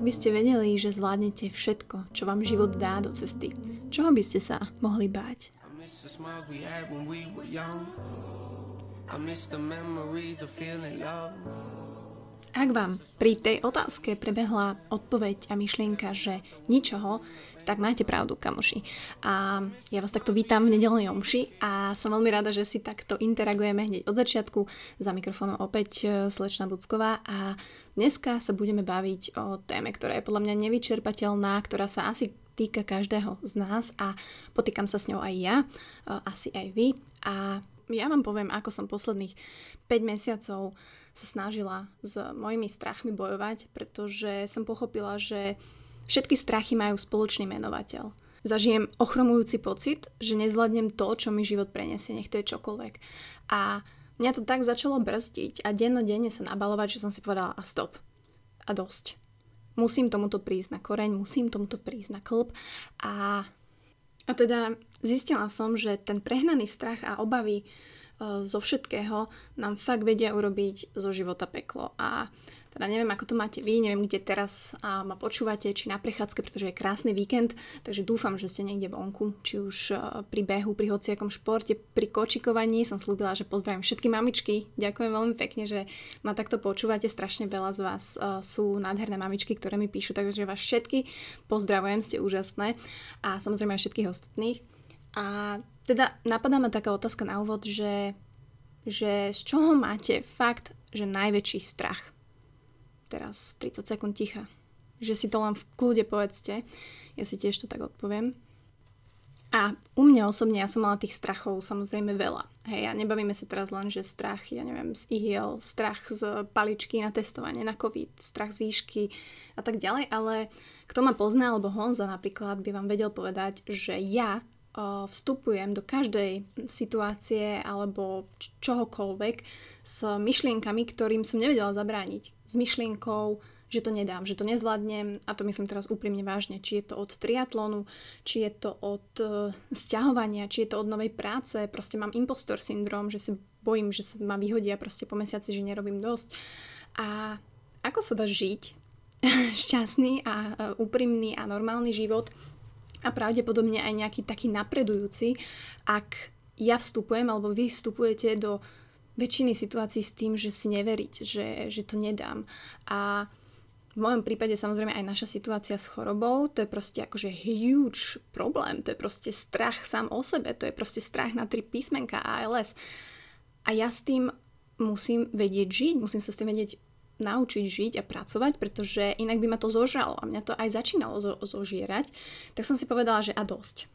Ak by ste vedeli, že zvládnete všetko, čo vám život dá do cesty, čoho by ste sa mohli báť? Ak vám pri tej otázke prebehla odpoveď a myšlienka, že ničoho, tak máte pravdu, kamoši. A ja vás takto vítam v nedelnej omši a som veľmi rada, že si takto interagujeme hneď od začiatku. Za mikrofónom opäť e, Slečna Bucková a dneska sa budeme baviť o téme, ktorá je podľa mňa nevyčerpateľná, ktorá sa asi týka každého z nás a potýkam sa s ňou aj ja, e, asi aj vy. A ja vám poviem, ako som posledných 5 mesiacov sa snažila s mojimi strachmi bojovať, pretože som pochopila, že Všetky strachy majú spoločný menovateľ. Zažijem ochromujúci pocit, že nezvládnem to, čo mi život preniesie, nech to je čokoľvek. A mňa to tak začalo brzdiť a dennodenne sa nabalovať, že som si povedala a stop. A dosť. Musím tomuto prísť na koreň, musím tomuto prísť na klb a, a teda zistila som, že ten prehnaný strach a obavy zo všetkého nám fakt vedia urobiť zo života peklo. A teda neviem, ako to máte vy, neviem, kde teraz ma počúvate, či na prechádzke, pretože je krásny víkend, takže dúfam, že ste niekde vonku, či už pri behu, pri hociakom športe, pri kočikovaní. Som slúbila, že pozdravím všetky mamičky. Ďakujem veľmi pekne, že ma takto počúvate. Strašne veľa z vás sú nádherné mamičky, ktoré mi píšu, takže vás všetky pozdravujem, ste úžasné. A samozrejme aj všetkých ostatných. A teda napadá ma taká otázka na úvod, že, že z čoho máte fakt, že najväčší strach? teraz 30 sekúnd ticha. Že si to len v kľude povedzte. Ja si tiež to tak odpoviem. A u mňa osobne, ja som mala tých strachov samozrejme veľa. Hej, a nebavíme sa teraz len, že strach, ja neviem, z ihiel, strach z paličky na testovanie, na COVID, strach z výšky a tak ďalej, ale kto ma pozná, alebo Honza napríklad, by vám vedel povedať, že ja vstupujem do každej situácie alebo čohokoľvek s myšlienkami, ktorým som nevedela zabrániť. S myšlienkou, že to nedám, že to nezvládnem a to myslím teraz úprimne vážne, či je to od triatlonu, či je to od sťahovania, či je to od novej práce, proste mám impostor syndrom, že si bojím, že sa ma vyhodia proste po mesiaci, že nerobím dosť. A ako sa dá žiť šťastný a uh, úprimný a normálny život a pravdepodobne aj nejaký taký napredujúci, ak ja vstupujem alebo vy vstupujete do väčšiny situácií s tým, že si neveriť, že, že to nedám. A v mojom prípade samozrejme aj naša situácia s chorobou, to je proste akože huge problém, to je proste strach sám o sebe, to je proste strach na tri písmenka ALS. A ja s tým musím vedieť žiť, musím sa s tým vedieť naučiť žiť a pracovať, pretože inak by ma to zožralo a mňa to aj začínalo zo- zožierať, tak som si povedala, že a dosť.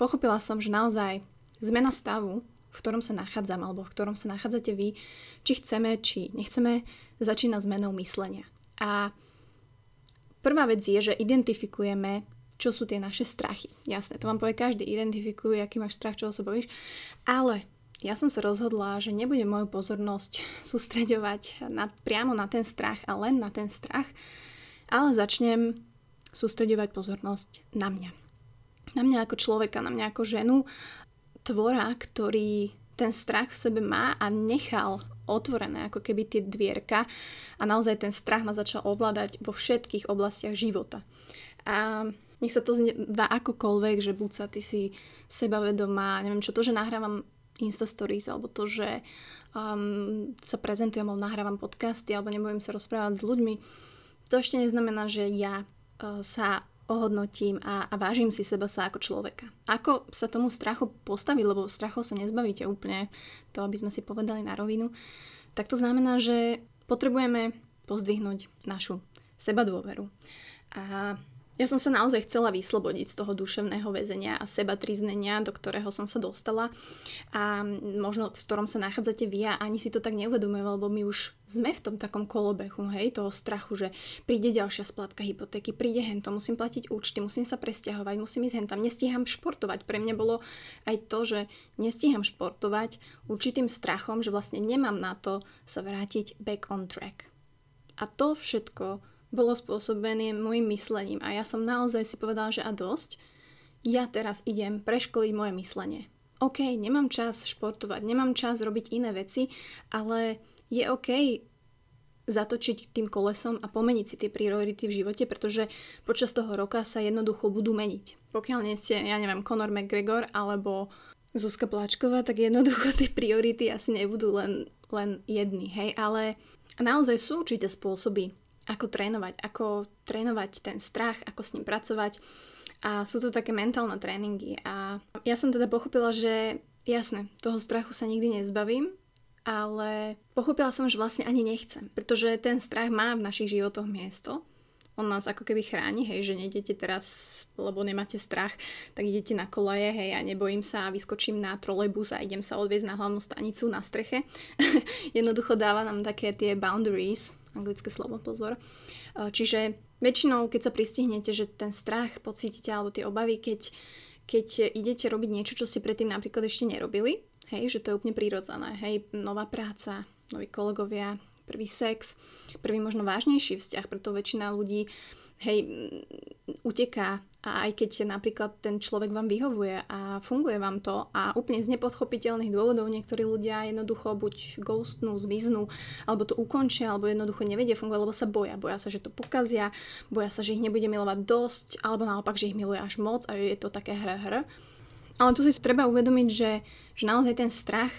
Pochopila som, že naozaj zmena stavu v ktorom sa nachádzam alebo v ktorom sa nachádzate vy, či chceme, či nechceme, začína zmenou myslenia. A prvá vec je, že identifikujeme, čo sú tie naše strachy. Jasné, to vám povie každý, identifikuje, aký máš strach, čo sa bojíš, ale ja som sa rozhodla, že nebudem moju pozornosť sústreďovať na, priamo na ten strach a len na ten strach, ale začnem sústreďovať pozornosť na mňa. Na mňa ako človeka, na mňa ako ženu tvora, ktorý ten strach v sebe má a nechal otvorené ako keby tie dvierka a naozaj ten strach ma začal ovládať vo všetkých oblastiach života. A nech sa to zdá akokoľvek, že buď sa ty si sebavedomá, neviem čo, to, že nahrávam Insta Stories, alebo to, že um, sa prezentujem, alebo nahrávam podcasty, alebo nebudem sa rozprávať s ľuďmi, to ešte neznamená, že ja uh, sa ohodnotím a, a vážim si seba sa ako človeka. Ako sa tomu strachu postaviť, lebo strachov sa nezbavíte úplne, to aby sme si povedali na rovinu, tak to znamená, že potrebujeme pozdvihnúť našu seba dôveru. A ja som sa naozaj chcela vyslobodiť z toho duševného väzenia a seba triznenia, do ktorého som sa dostala a možno v ktorom sa nachádzate vy a ani si to tak neuvedomujeme, lebo my už sme v tom takom kolobehu, hej, toho strachu, že príde ďalšia splatka hypotéky, príde hento, musím platiť účty, musím sa presťahovať, musím ísť hentam, nestíham športovať. Pre mňa bolo aj to, že nestíham športovať určitým strachom, že vlastne nemám na to sa vrátiť back on track. A to všetko bolo spôsobené môjim myslením a ja som naozaj si povedala, že a dosť, ja teraz idem preškoliť moje myslenie. OK, nemám čas športovať, nemám čas robiť iné veci, ale je OK zatočiť tým kolesom a pomeniť si tie priority v živote, pretože počas toho roka sa jednoducho budú meniť. Pokiaľ nie ste, ja neviem, Conor McGregor alebo Zuzka Pláčková, tak jednoducho tie priority asi nebudú len, len jedny, hej, ale naozaj sú určité spôsoby, ako trénovať, ako trénovať ten strach, ako s ním pracovať a sú to také mentálne tréningy a ja som teda pochopila, že jasné, toho strachu sa nikdy nezbavím, ale pochopila som, že vlastne ani nechcem, pretože ten strach má v našich životoch miesto. On nás ako keby chráni, hej, že nejdete teraz, lebo nemáte strach, tak idete na kolaje, hej, a nebojím sa a vyskočím na trolejbus a idem sa odviezť na hlavnú stanicu na streche. Jednoducho dáva nám také tie boundaries, anglické slovo, pozor. Čiže väčšinou, keď sa pristihnete, že ten strach pocítite, alebo tie obavy, keď, keď idete robiť niečo, čo ste predtým napríklad ešte nerobili, Hej, že to je úplne prirodzené. Hej, nová práca, noví kolegovia, prvý sex, prvý možno vážnejší vzťah, preto väčšina ľudí hej, uteká a aj keď napríklad ten človek vám vyhovuje a funguje vám to a úplne z nepodchopiteľných dôvodov niektorí ľudia jednoducho buď ghostnú, zmiznú, alebo to ukončia, alebo jednoducho nevedia fungovať, lebo sa boja. Boja sa, že to pokazia, boja sa, že ich nebude milovať dosť, alebo naopak, že ich miluje až moc a je to také hr hr. Ale tu si treba uvedomiť, že, že naozaj ten strach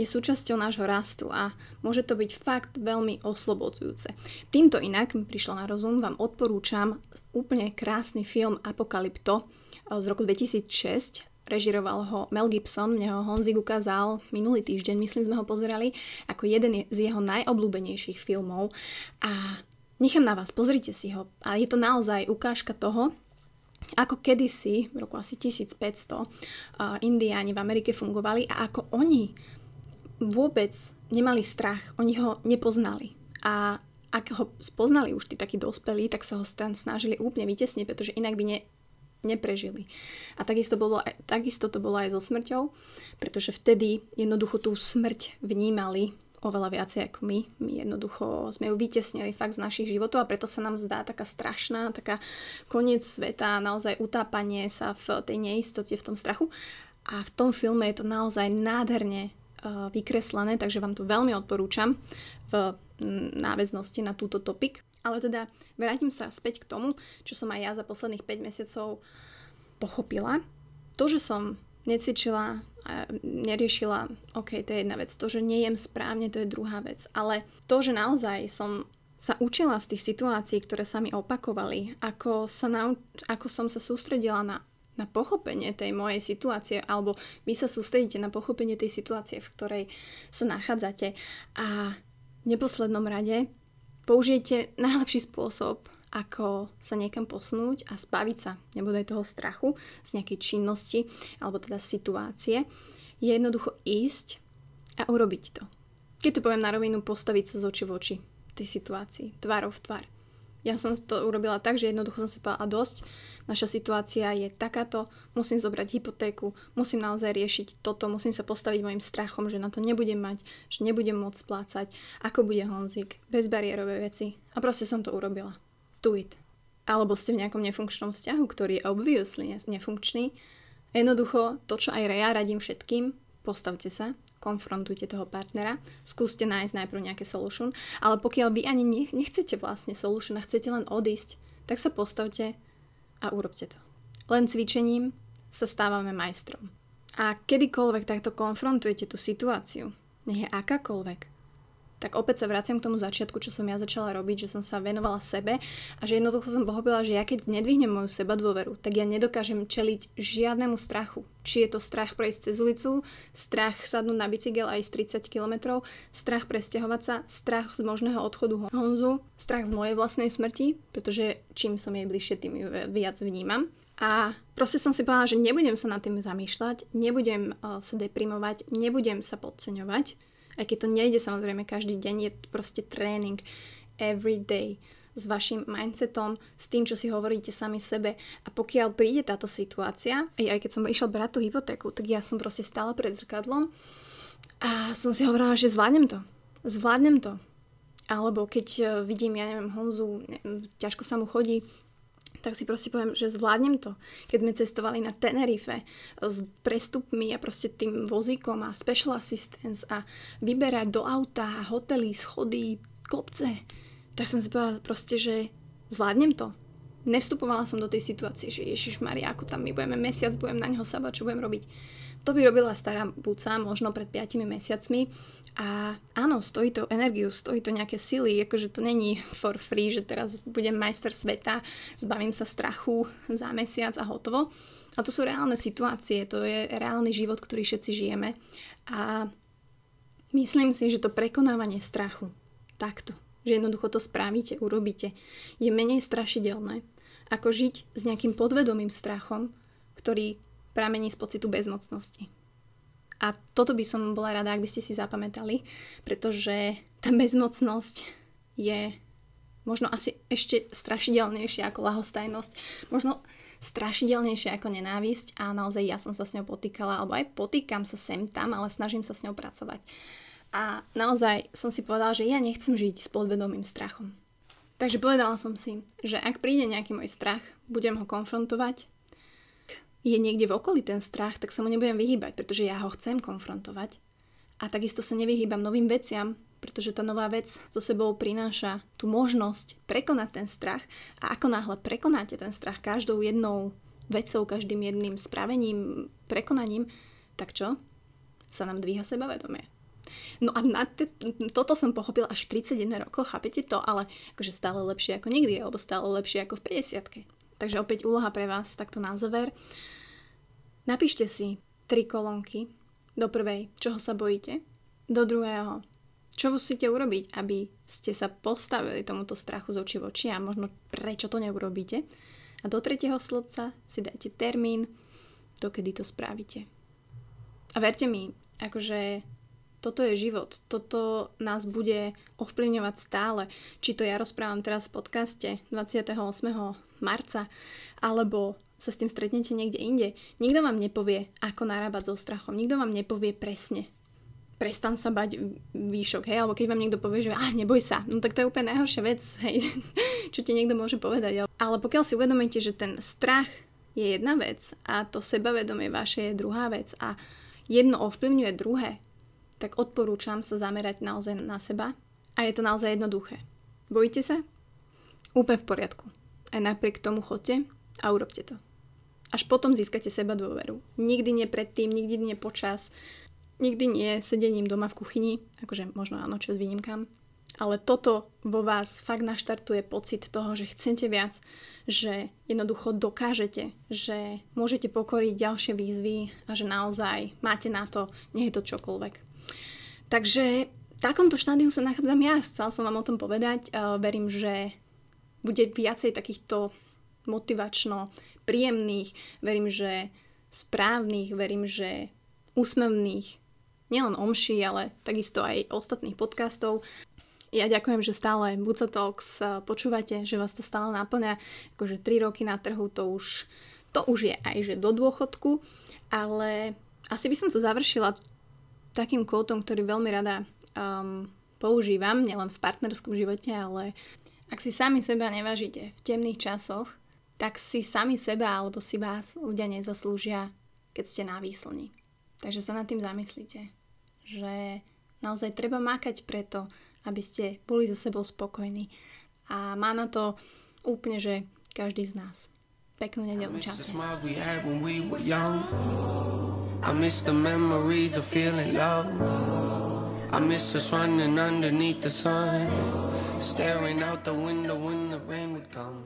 je súčasťou nášho rastu a môže to byť fakt veľmi oslobodzujúce. Týmto inak mi prišlo na rozum, vám odporúčam úplne krásny film Apokalypto z roku 2006. Režiroval ho Mel Gibson, mne ho Honzik ukázal minulý týždeň, myslím sme ho pozerali, ako jeden z jeho najobľúbenejších filmov a nechám na vás, pozrite si ho. A je to naozaj ukážka toho, ako kedysi, v roku asi 1500, uh, indiáni v Amerike fungovali a ako oni vôbec nemali strach, oni ho nepoznali. A ak ho spoznali už tí takí dospelí, tak sa ho snažili úplne vytesniť, pretože inak by ne, neprežili. A takisto, bolo, takisto to bolo aj so smrťou, pretože vtedy jednoducho tú smrť vnímali oveľa viacej ako my. My jednoducho sme ju vytesnili fakt z našich životov a preto sa nám zdá taká strašná, taká koniec sveta, naozaj utápanie sa v tej neistote, v tom strachu. A v tom filme je to naozaj nádherne vykreslené, takže vám to veľmi odporúčam v náväznosti na túto topik. Ale teda vrátim sa späť k tomu, čo som aj ja za posledných 5 mesiacov pochopila. To, že som necvičila a neriešila, ok, to je jedna vec. To, že nejem správne, to je druhá vec. Ale to, že naozaj som sa učila z tých situácií, ktoré sa mi opakovali, ako, sa nau- ako som sa sústredila na, na pochopenie tej mojej situácie, alebo vy sa sústredíte na pochopenie tej situácie, v ktorej sa nachádzate a v neposlednom rade použijete najlepší spôsob, ako sa niekam posunúť a zbaviť sa nebodaj toho strachu z nejakej činnosti alebo teda situácie, je jednoducho ísť a urobiť to. Keď to poviem na rovinu, postaviť sa z oči v oči tej situácii, tvárov v tvár. Ja som to urobila tak, že jednoducho som si povedala, a dosť, naša situácia je takáto, musím zobrať hypotéku, musím naozaj riešiť toto, musím sa postaviť mojim strachom, že na to nebudem mať, že nebudem môcť splácať, ako bude Honzik, bezbariérové veci. A proste som to urobila do it. Alebo ste v nejakom nefunkčnom vzťahu, ktorý je obviously nefunkčný. Jednoducho, to, čo aj ja radím všetkým, postavte sa, konfrontujte toho partnera, skúste nájsť najprv nejaké solution, ale pokiaľ vy ani nechcete vlastne solution a chcete len odísť, tak sa postavte a urobte to. Len cvičením sa stávame majstrom. A kedykoľvek takto konfrontujete tú situáciu, nech je akákoľvek, tak opäť sa vraciam k tomu začiatku, čo som ja začala robiť, že som sa venovala sebe a že jednoducho som pochopila, že ja keď nedvihnem moju seba dôveru, tak ja nedokážem čeliť žiadnemu strachu. Či je to strach prejsť cez ulicu, strach sadnúť na bicykel aj z 30 km, strach presťahovať sa, strach z možného odchodu Honzu, strach z mojej vlastnej smrti, pretože čím som jej bližšie, tým ju viac vnímam. A proste som si povedala, že nebudem sa nad tým zamýšľať, nebudem uh, sa deprimovať, nebudem sa podceňovať, aj keď to nejde samozrejme každý deň, je to proste tréning every day s vašim mindsetom, s tým, čo si hovoríte sami sebe. A pokiaľ príde táto situácia, aj, keď som išla brať tú hypotéku, tak ja som proste stála pred zrkadlom a som si hovorila, že zvládnem to. Zvládnem to. Alebo keď eh, vidím, ja neviem, Honzu, neviem, ťažko sa mu chodí, tak si proste poviem, že zvládnem to. Keď sme cestovali na Tenerife s prestupmi a proste tým vozíkom a special assistance a vyberať do auta, hotely, schody, kopce. Tak som si povedala proste, že zvládnem to. Nevstupovala som do tej situácie, že Ježiš Maria, ako tam my budeme mesiac, budem na neho sabať, čo budem robiť. To by robila stará buca možno pred 5 mesiacmi a áno, stojí to energiu, stojí to nejaké sily, akože to není for free, že teraz budem majster sveta, zbavím sa strachu za mesiac a hotovo. A to sú reálne situácie, to je reálny život, ktorý všetci žijeme. A myslím si, že to prekonávanie strachu takto, že jednoducho to spravíte, urobíte, je menej strašidelné, ako žiť s nejakým podvedomým strachom, ktorý pramení z pocitu bezmocnosti. A toto by som bola rada, ak by ste si zapamätali, pretože tá bezmocnosť je možno asi ešte strašidelnejšia ako lahostajnosť, možno strašidelnejšia ako nenávisť a naozaj ja som sa s ňou potýkala, alebo aj potýkam sa sem tam, ale snažím sa s ňou pracovať. A naozaj som si povedala, že ja nechcem žiť s podvedomým strachom. Takže povedala som si, že ak príde nejaký môj strach, budem ho konfrontovať. Je niekde v okolí ten strach, tak sa mu nebudem vyhýbať, pretože ja ho chcem konfrontovať. A takisto sa nevyhýbam novým veciam, pretože tá nová vec so sebou prináša tú možnosť prekonať ten strach a ako náhle prekonáte ten strach každou jednou vecou, každým jedným spravením, prekonaním, tak čo? Sa nám dvíha sebavedomie. No a na te, toto som pochopila až v 31 rokoch, chápete to? Ale akože stále lepšie ako nikdy, alebo stále lepšie ako v 50 Takže opäť úloha pre vás, takto na záver. Napíšte si tri kolónky. Do prvej, čoho sa bojíte. Do druhého, čo musíte urobiť, aby ste sa postavili tomuto strachu z očí v oči a možno prečo to neurobíte. A do tretieho slobca si dajte termín, dokedy to spravíte. A verte mi, akože toto je život, toto nás bude ovplyvňovať stále. Či to ja rozprávam teraz v podcaste 28. marca, alebo sa s tým stretnete niekde inde. Nikto vám nepovie, ako narábať so strachom. Nikto vám nepovie presne. Prestan sa bať výšok, hej, alebo keď vám niekto povie, že ah, neboj sa, no tak to je úplne najhoršia vec, hej, čo ti niekto môže povedať. Ale pokiaľ si uvedomíte, že ten strach je jedna vec a to sebavedomie vaše je druhá vec a jedno ovplyvňuje druhé, tak odporúčam sa zamerať naozaj na seba a je to naozaj jednoduché. Bojíte sa? Úplne v poriadku. Aj napriek tomu chodte a urobte to. Až potom získate seba dôveru. Nikdy nie predtým, nikdy nie počas, nikdy nie sedením doma v kuchyni, akože možno áno, čas výnimkám, ale toto vo vás fakt naštartuje pocit toho, že chcete viac, že jednoducho dokážete, že môžete pokoriť ďalšie výzvy a že naozaj máte na to, nie je to čokoľvek. Takže v takomto štádiu sa nachádzam ja. Chcela som vám o tom povedať. Verím, že bude viacej takýchto motivačno príjemných, verím, že správnych, verím, že úsmevných, nielen omší, ale takisto aj ostatných podcastov. Ja ďakujem, že stále Buca Talks počúvate, že vás to stále naplňa. Akože 3 roky na trhu to už, to už je aj že do dôchodku, ale asi by som to završila takým kótom, ktorý veľmi rada um, používam, nielen v partnerskom živote, ale ak si sami seba nevážite v temných časoch, tak si sami seba alebo si vás ľudia nezaslúžia, keď ste na výslni. Takže sa nad tým zamyslite, že naozaj treba mákať preto, aby ste boli so sebou spokojní. A má na to úplne, že každý z nás. Peknú nedelu, čaute. I miss the memories of feeling love. I miss us running underneath the sun, staring out the window when the rain would come.